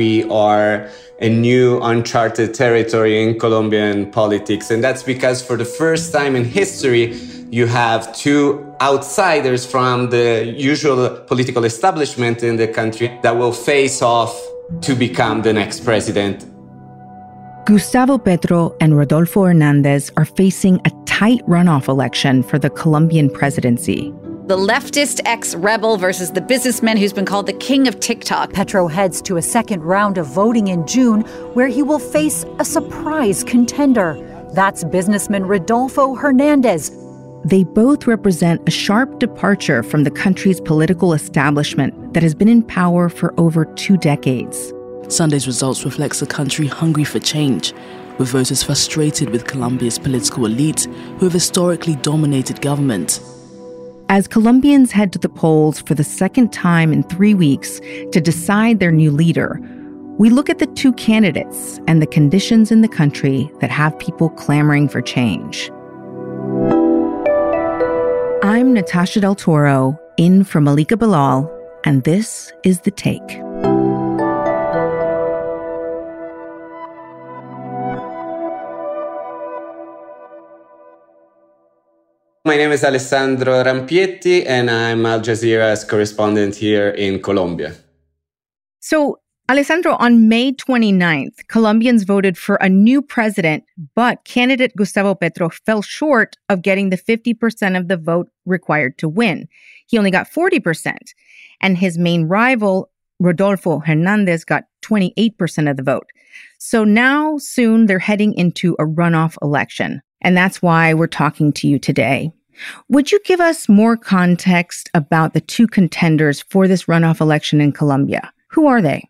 We are a new uncharted territory in Colombian politics. And that's because for the first time in history, you have two outsiders from the usual political establishment in the country that will face off to become the next president. Gustavo Petro and Rodolfo Hernandez are facing a tight runoff election for the Colombian presidency. The leftist ex rebel versus the businessman who's been called the king of TikTok. Petro heads to a second round of voting in June where he will face a surprise contender. That's businessman Rodolfo Hernandez. They both represent a sharp departure from the country's political establishment that has been in power for over two decades. Sunday's results reflects a country hungry for change, with voters frustrated with Colombia's political elite who have historically dominated government. As Colombians head to the polls for the second time in three weeks to decide their new leader, we look at the two candidates and the conditions in the country that have people clamoring for change. I'm Natasha Del Toro, in for Malika Bilal, and this is The Take. My name is Alessandro Rampietti, and I'm Al Jazeera's correspondent here in Colombia. So, Alessandro, on May 29th, Colombians voted for a new president, but candidate Gustavo Petro fell short of getting the 50% of the vote required to win. He only got 40%. And his main rival, Rodolfo Hernandez, got 28% of the vote. So now, soon, they're heading into a runoff election. And that's why we're talking to you today. Would you give us more context about the two contenders for this runoff election in Colombia? Who are they?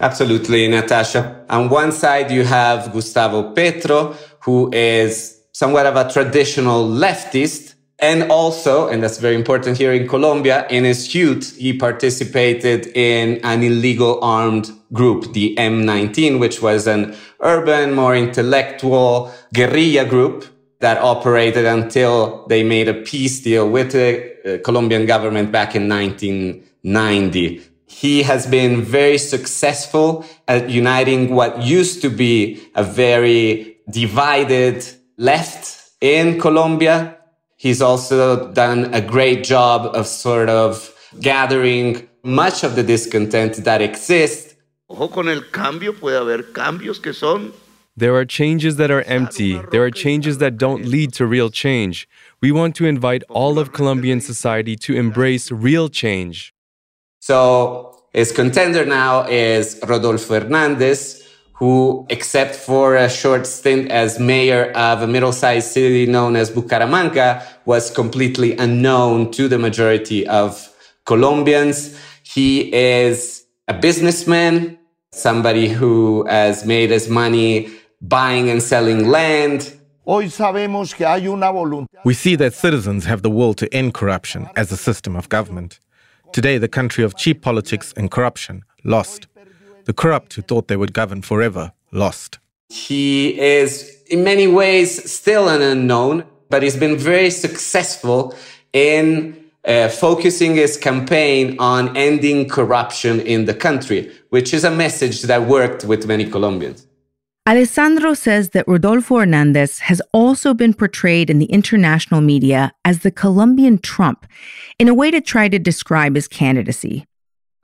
Absolutely, Natasha. On one side, you have Gustavo Petro, who is somewhat of a traditional leftist. And also, and that's very important here in Colombia, in his youth, he participated in an illegal armed group, the M19, which was an urban, more intellectual guerrilla group that operated until they made a peace deal with the uh, Colombian government back in 1990. He has been very successful at uniting what used to be a very divided left in Colombia. He's also done a great job of sort of gathering much of the discontent that exists. Ojo con el cambio, puede haber cambios que son there are changes that are empty. There are changes that don't lead to real change. We want to invite all of Colombian society to embrace real change. So, his contender now is Rodolfo Hernandez, who, except for a short stint as mayor of a middle sized city known as Bucaramanga, was completely unknown to the majority of Colombians. He is a businessman, somebody who has made his money buying and selling land. We see that citizens have the will to end corruption as a system of government. Today, the country of cheap politics and corruption lost. The corrupt who thought they would govern forever lost. He is, in many ways, still an unknown, but he's been very successful in uh, focusing his campaign on ending corruption in the country, which is a message that worked with many Colombians. Alessandro says that Rodolfo Hernandez has also been portrayed in the international media as the Colombian Trump in a way to try to describe his candidacy.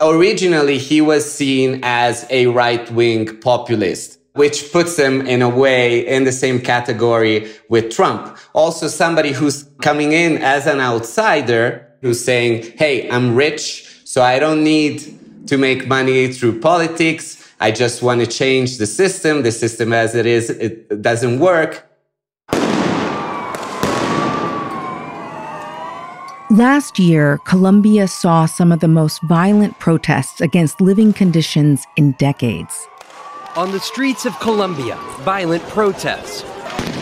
Originally, he was seen as a right wing populist, which puts him in a way in the same category with Trump. Also, somebody who's coming in as an outsider who's saying, Hey, I'm rich, so I don't need to make money through politics. I just want to change the system. The system as it is, it doesn't work. Last year, Colombia saw some of the most violent protests against living conditions in decades. On the streets of Colombia, violent protests.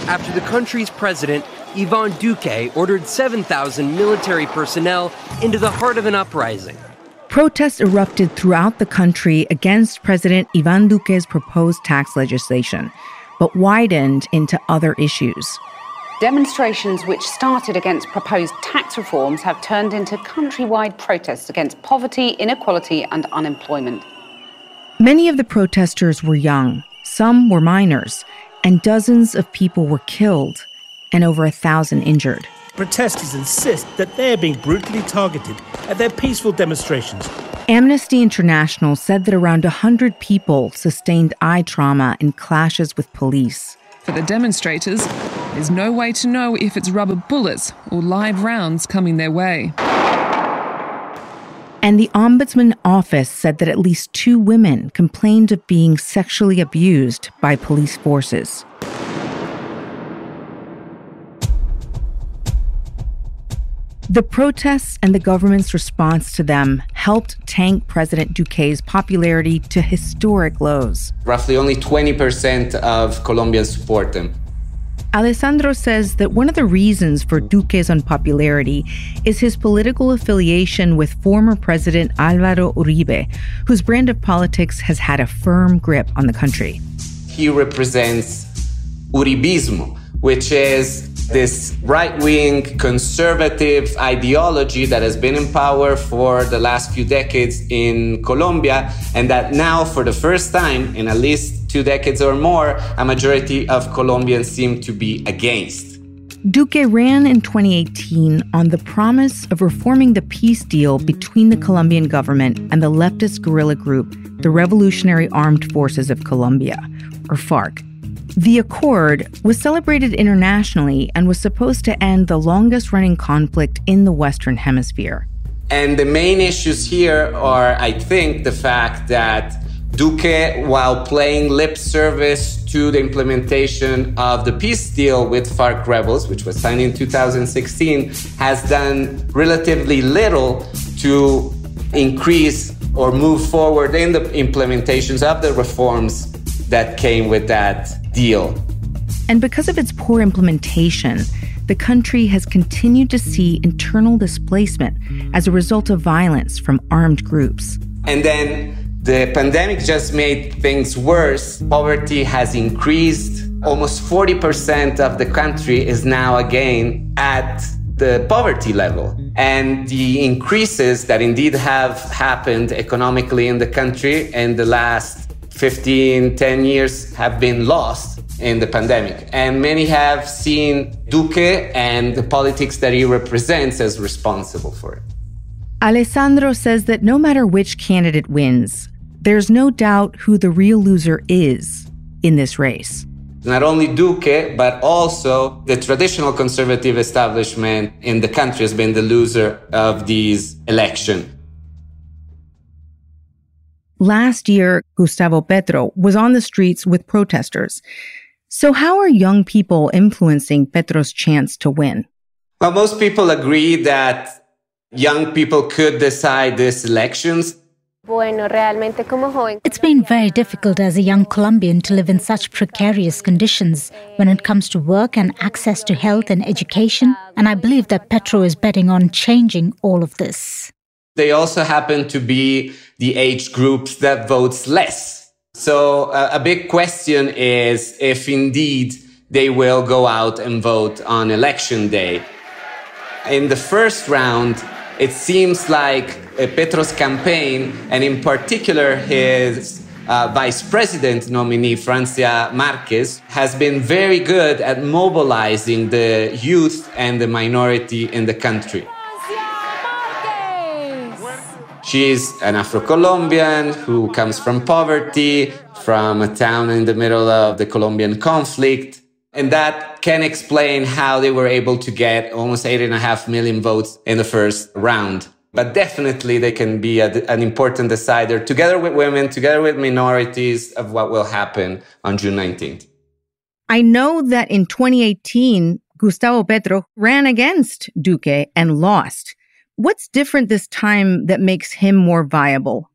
After the country's president, Ivan Duque, ordered 7,000 military personnel into the heart of an uprising. Protests erupted throughout the country against President Ivan Duque's proposed tax legislation, but widened into other issues. Demonstrations which started against proposed tax reforms have turned into countrywide protests against poverty, inequality, and unemployment. Many of the protesters were young, some were minors, and dozens of people were killed and over a thousand injured. Protesters insist that they're being brutally targeted at their peaceful demonstrations. Amnesty International said that around 100 people sustained eye trauma in clashes with police. For the demonstrators, there's no way to know if it's rubber bullets or live rounds coming their way. And the Ombudsman office said that at least two women complained of being sexually abused by police forces. The protests and the government's response to them helped tank President Duque's popularity to historic lows. Roughly only 20% of Colombians support him. Alessandro says that one of the reasons for Duque's unpopularity is his political affiliation with former President Alvaro Uribe, whose brand of politics has had a firm grip on the country. He represents Uribismo, which is this right wing conservative ideology that has been in power for the last few decades in Colombia, and that now, for the first time in at least two decades or more, a majority of Colombians seem to be against. Duque ran in 2018 on the promise of reforming the peace deal between the Colombian government and the leftist guerrilla group, the Revolutionary Armed Forces of Colombia, or FARC. The accord was celebrated internationally and was supposed to end the longest running conflict in the Western Hemisphere. And the main issues here are, I think, the fact that Duque, while playing lip service to the implementation of the peace deal with FARC rebels, which was signed in 2016, has done relatively little to increase or move forward in the implementations of the reforms that came with that deal. And because of its poor implementation, the country has continued to see internal displacement as a result of violence from armed groups. And then the pandemic just made things worse. Poverty has increased. Almost 40% of the country is now again at the poverty level. And the increases that indeed have happened economically in the country in the last 15, 10 years have been lost in the pandemic. And many have seen Duque and the politics that he represents as responsible for it. Alessandro says that no matter which candidate wins, there's no doubt who the real loser is in this race. Not only Duque, but also the traditional conservative establishment in the country has been the loser of these elections. Last year, Gustavo Petro was on the streets with protesters. So, how are young people influencing Petro's chance to win? Well, most people agree that young people could decide these elections. It's been very difficult as a young Colombian to live in such precarious conditions when it comes to work and access to health and education, and I believe that Petro is betting on changing all of this. They also happen to be the age groups that votes less. So uh, a big question is if indeed they will go out and vote on election day. In the first round, it seems like uh, Petro's campaign, and in particular his uh, vice president nominee, Francia Marquez, has been very good at mobilizing the youth and the minority in the country. She's an Afro Colombian who comes from poverty, from a town in the middle of the Colombian conflict. And that can explain how they were able to get almost eight and a half million votes in the first round. But definitely they can be a, an important decider together with women, together with minorities of what will happen on June 19th. I know that in 2018, Gustavo Petro ran against Duque and lost. What's different this time that makes him more viable?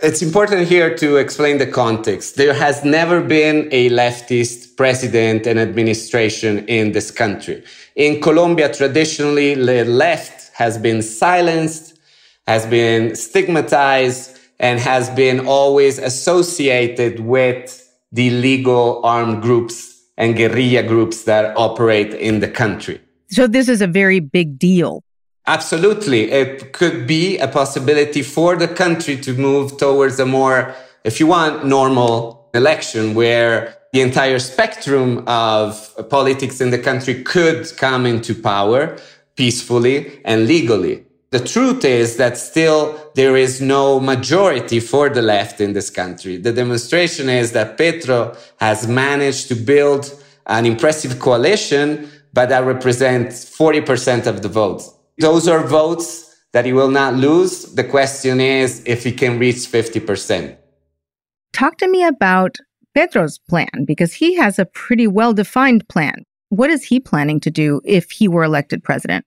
It's important here to explain the context. There has never been a leftist president and administration in this country. In Colombia, traditionally, the left has been silenced, has been stigmatized, and has been always associated with the legal armed groups and guerrilla groups that operate in the country. So, this is a very big deal. Absolutely. It could be a possibility for the country to move towards a more if you want, normal election where the entire spectrum of politics in the country could come into power peacefully and legally. The truth is that still there is no majority for the left in this country. The demonstration is that Petro has managed to build an impressive coalition, but that represents 40% of the votes. Those are votes that he will not lose. The question is if he can reach 50%. Talk to me about Petro's plan because he has a pretty well defined plan. What is he planning to do if he were elected president?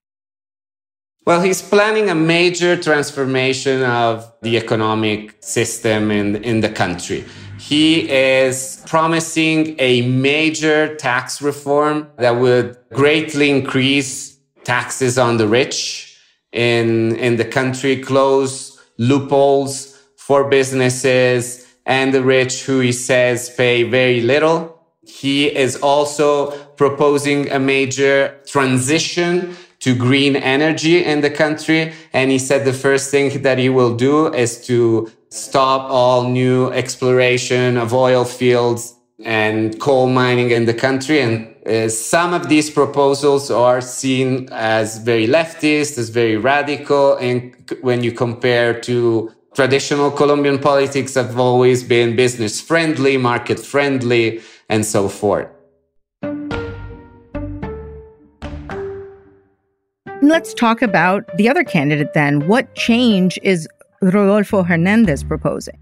Well, he's planning a major transformation of the economic system in, in the country. He is promising a major tax reform that would greatly increase taxes on the rich in, in the country, close loopholes for businesses and the rich who he says pay very little. He is also proposing a major transition to green energy in the country. And he said the first thing that he will do is to stop all new exploration of oil fields and coal mining in the country. And uh, some of these proposals are seen as very leftist, as very radical. And when you compare to traditional Colombian politics have always been business friendly, market friendly, and so forth. Let's talk about the other candidate then. What change is Rodolfo Hernandez proposing?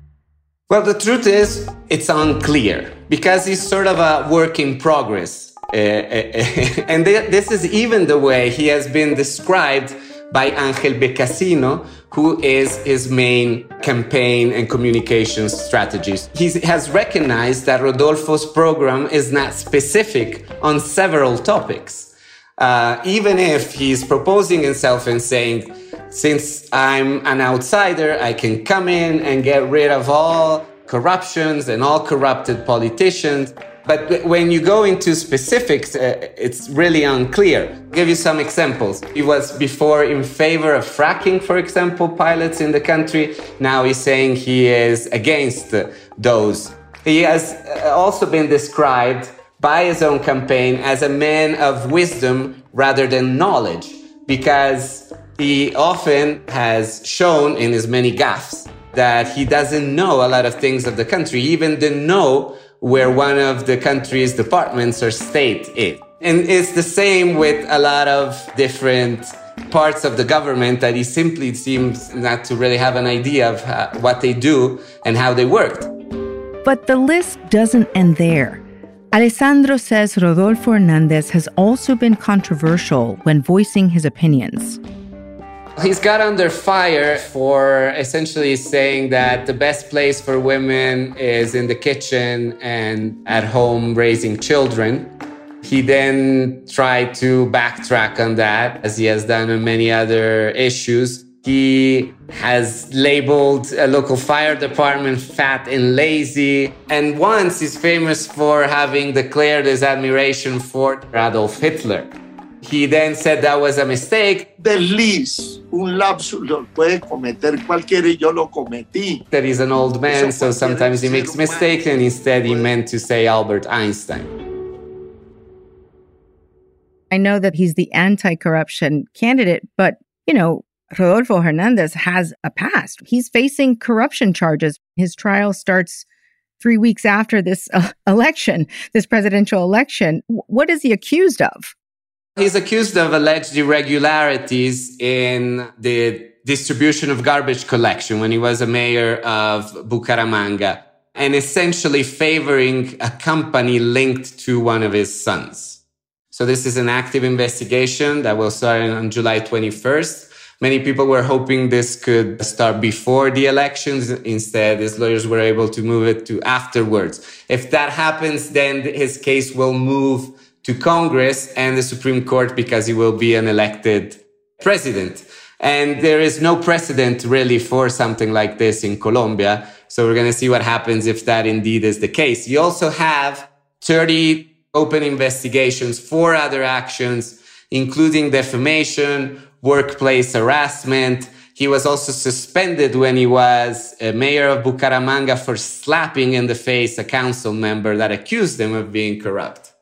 Well, the truth is, it's unclear because he's sort of a work in progress. Uh, and this is even the way he has been described by Angel Beccassino, who is his main campaign and communication strategist. He has recognized that Rodolfo's program is not specific on several topics uh, even if he's proposing himself and saying, since I'm an outsider, I can come in and get rid of all corruptions and all corrupted politicians. But when you go into specifics, uh, it's really unclear. I'll give you some examples. He was before in favor of fracking, for example, pilots in the country. Now he's saying he is against those. He has uh, also been described by his own campaign as a man of wisdom rather than knowledge, because he often has shown in his many gaffes that he doesn't know a lot of things of the country, he even didn't know where one of the country's departments or state is. And it's the same with a lot of different parts of the government that he simply seems not to really have an idea of how, what they do and how they worked. But the list doesn't end there. Alessandro says Rodolfo Hernandez has also been controversial when voicing his opinions. He's got under fire for essentially saying that the best place for women is in the kitchen and at home raising children. He then tried to backtrack on that, as he has done on many other issues. He has labeled a local fire department fat and lazy. And once he's famous for having declared his admiration for Adolf Hitler. He then said that was a mistake. Desliz, un lapsus lo puede cometer cualquiera y yo lo cometí. That he's an old man, so sometimes he makes mistakes, and instead he meant to say Albert Einstein. I know that he's the anti corruption candidate, but, you know, Rodolfo Hernandez has a past. He's facing corruption charges. His trial starts three weeks after this uh, election, this presidential election. What is he accused of? He's accused of alleged irregularities in the distribution of garbage collection when he was a mayor of Bucaramanga and essentially favoring a company linked to one of his sons. So this is an active investigation that will start on July 21st. Many people were hoping this could start before the elections. Instead, his lawyers were able to move it to afterwards. If that happens, then his case will move to Congress and the Supreme Court because he will be an elected president. And there is no precedent really for something like this in Colombia. So we're going to see what happens if that indeed is the case. You also have 30 open investigations for other actions, including defamation, workplace harassment, He was also suspended when he was a mayor of Bucaramanga for slapping in the face a council member that accused him of being corrupt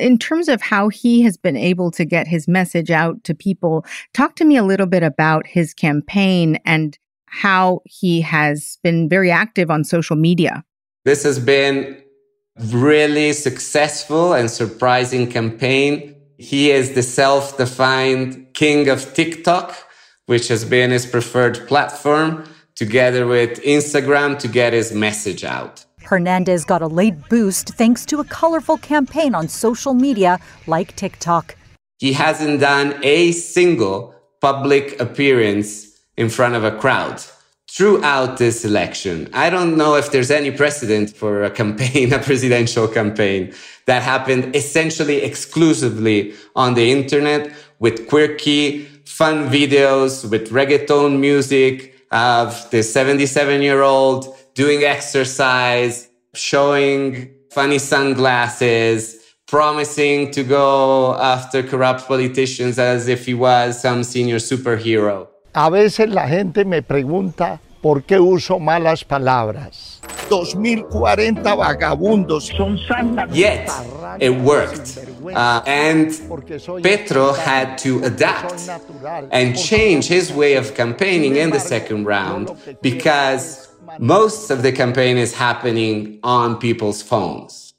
in terms of how he has been able to get his message out to people, talk to me a little bit about his campaign and how he has been very active on social media. This has been really successful and surprising campaign. He is the self-defined king of TikTok, which has been his preferred platform together with Instagram to get his message out. Hernandez got a late boost thanks to a colorful campaign on social media like TikTok. He hasn't done a single public appearance in front of a crowd throughout this election. I don't know if there's any precedent for a campaign, a presidential campaign that happened essentially exclusively on the internet with quirky, fun videos with reggaeton music of the 77 year old doing exercise, showing funny sunglasses, promising to go after corrupt politicians as if he was some senior superhero. A veces la gente me pregunta por qué uso malas palabras. 2040 vagabundos son Yet, it worked. Uh, and Petro had to adapt and change his way of campaigning in the second round because most of the campaign is happening on people's phones.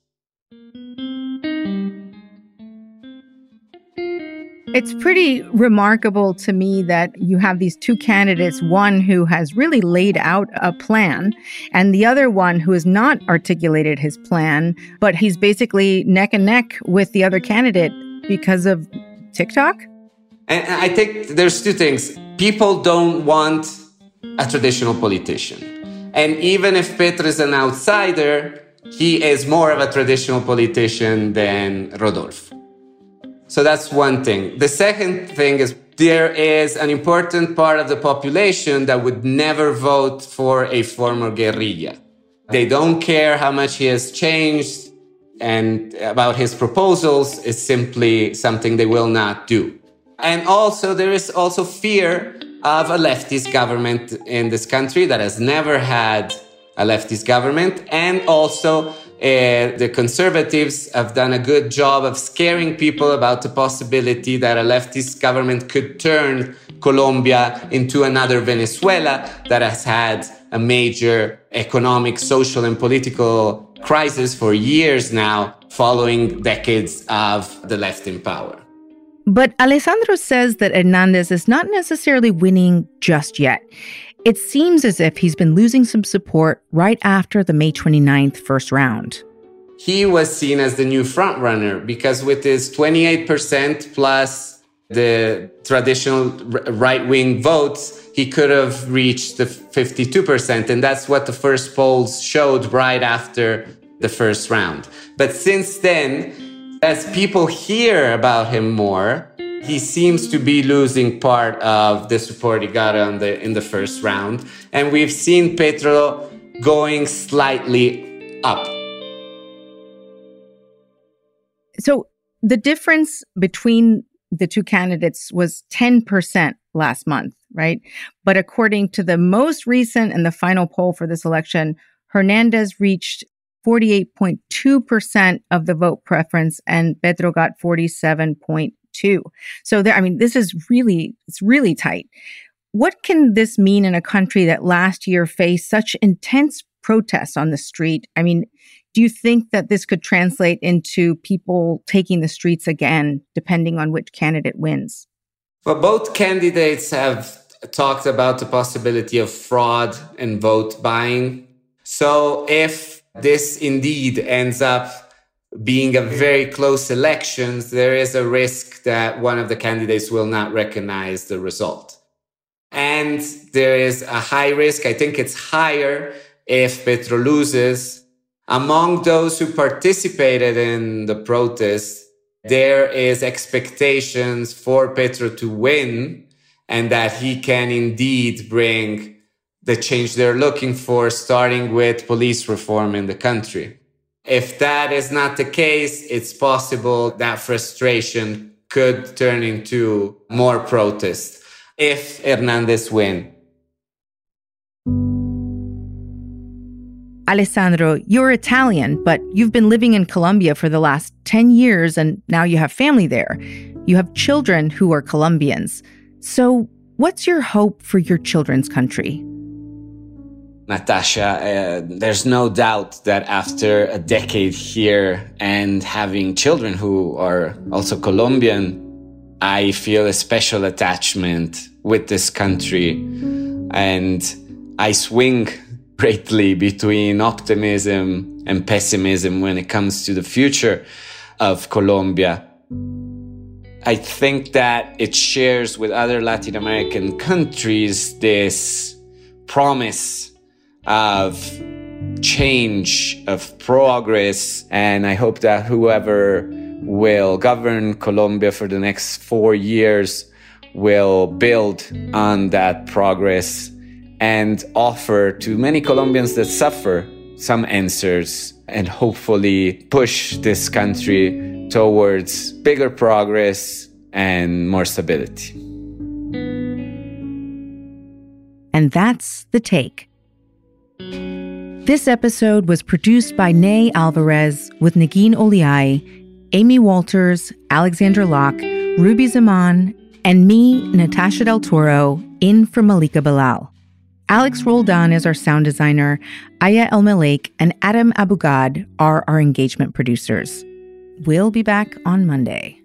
It's pretty remarkable to me that you have these two candidates, one who has really laid out a plan, and the other one who has not articulated his plan, but he's basically neck and neck with the other candidate because of TikTok? And I think there's two things. People don't want a traditional politician. And even if Petro is an outsider, he is more of a traditional politician than Rodolfo. So that's one thing. The second thing is there is an important part of the population that would never vote for a former guerrilla. They don't care how much he has changed and about his proposals is simply something they will not do. And also there is also fear of a leftist government in this country that has never had a leftist government. And also, uh, the conservatives have done a good job of scaring people about the possibility that a leftist government could turn Colombia into another Venezuela that has had a major economic, social, and political crisis for years now, following decades of the left in power. But Alessandro says that Hernandez is not necessarily winning just yet. It seems as if he's been losing some support right after the May 29th first round. He was seen as the new frontrunner because with his 28% plus the traditional right wing votes, he could have reached the 52%. And that's what the first polls showed right after the first round. But since then, as people hear about him more, he seems to be losing part of the support he got on the, in the first round. And we've seen Petro going slightly up. So the difference between the two candidates was 10% last month, right? But according to the most recent and the final poll for this election, Hernandez reached 48.2% of the vote preference and Petro got 47.2. So there, I mean, this is really, it's really tight. What can this mean in a country that last year faced such intense protests on the street? I mean, do you think that this could translate into people taking the streets again, depending on which candidate wins? Well, both candidates have talked about the possibility of fraud and vote buying. So if this indeed ends up being a very close election, there is a risk that one of the candidates will not recognize the result. And there is a high risk, I think it's higher if Petro loses. Among those who participated in the protest, there is expectations for Petro to win and that he can indeed bring the change they're looking for, starting with police reform in the country. If that is not the case, it's possible that frustration could turn into more protest. if Hernandez win. Alessandro, you're Italian, but you've been living in Colombia for the last 10 years and now you have family there. You have children who are Colombians. So, what's your hope for your children's country? Natasha, uh, there's no doubt that after a decade here and having children who are also Colombian, I feel a special attachment with this country. And I swing greatly between optimism and pessimism when it comes to the future of Colombia. I think that it shares with other Latin American countries this promise of change, of progress. And I hope that whoever will govern Colombia for the next four years will build on that progress and offer to many Colombians that suffer some answers and hopefully push this country towards bigger progress and more stability. And that's the take. This episode was produced by Ney Alvarez with Negin Owliaei, Amy Walters, Alexandra Locke, Ruby Zaman, and me, Natasha Del Toro, in for Malika Bilal. Alex Roldan is our sound designer. Aya Elmileik and Adam Abou-Gad are our engagement producers. We'll be back on Monday.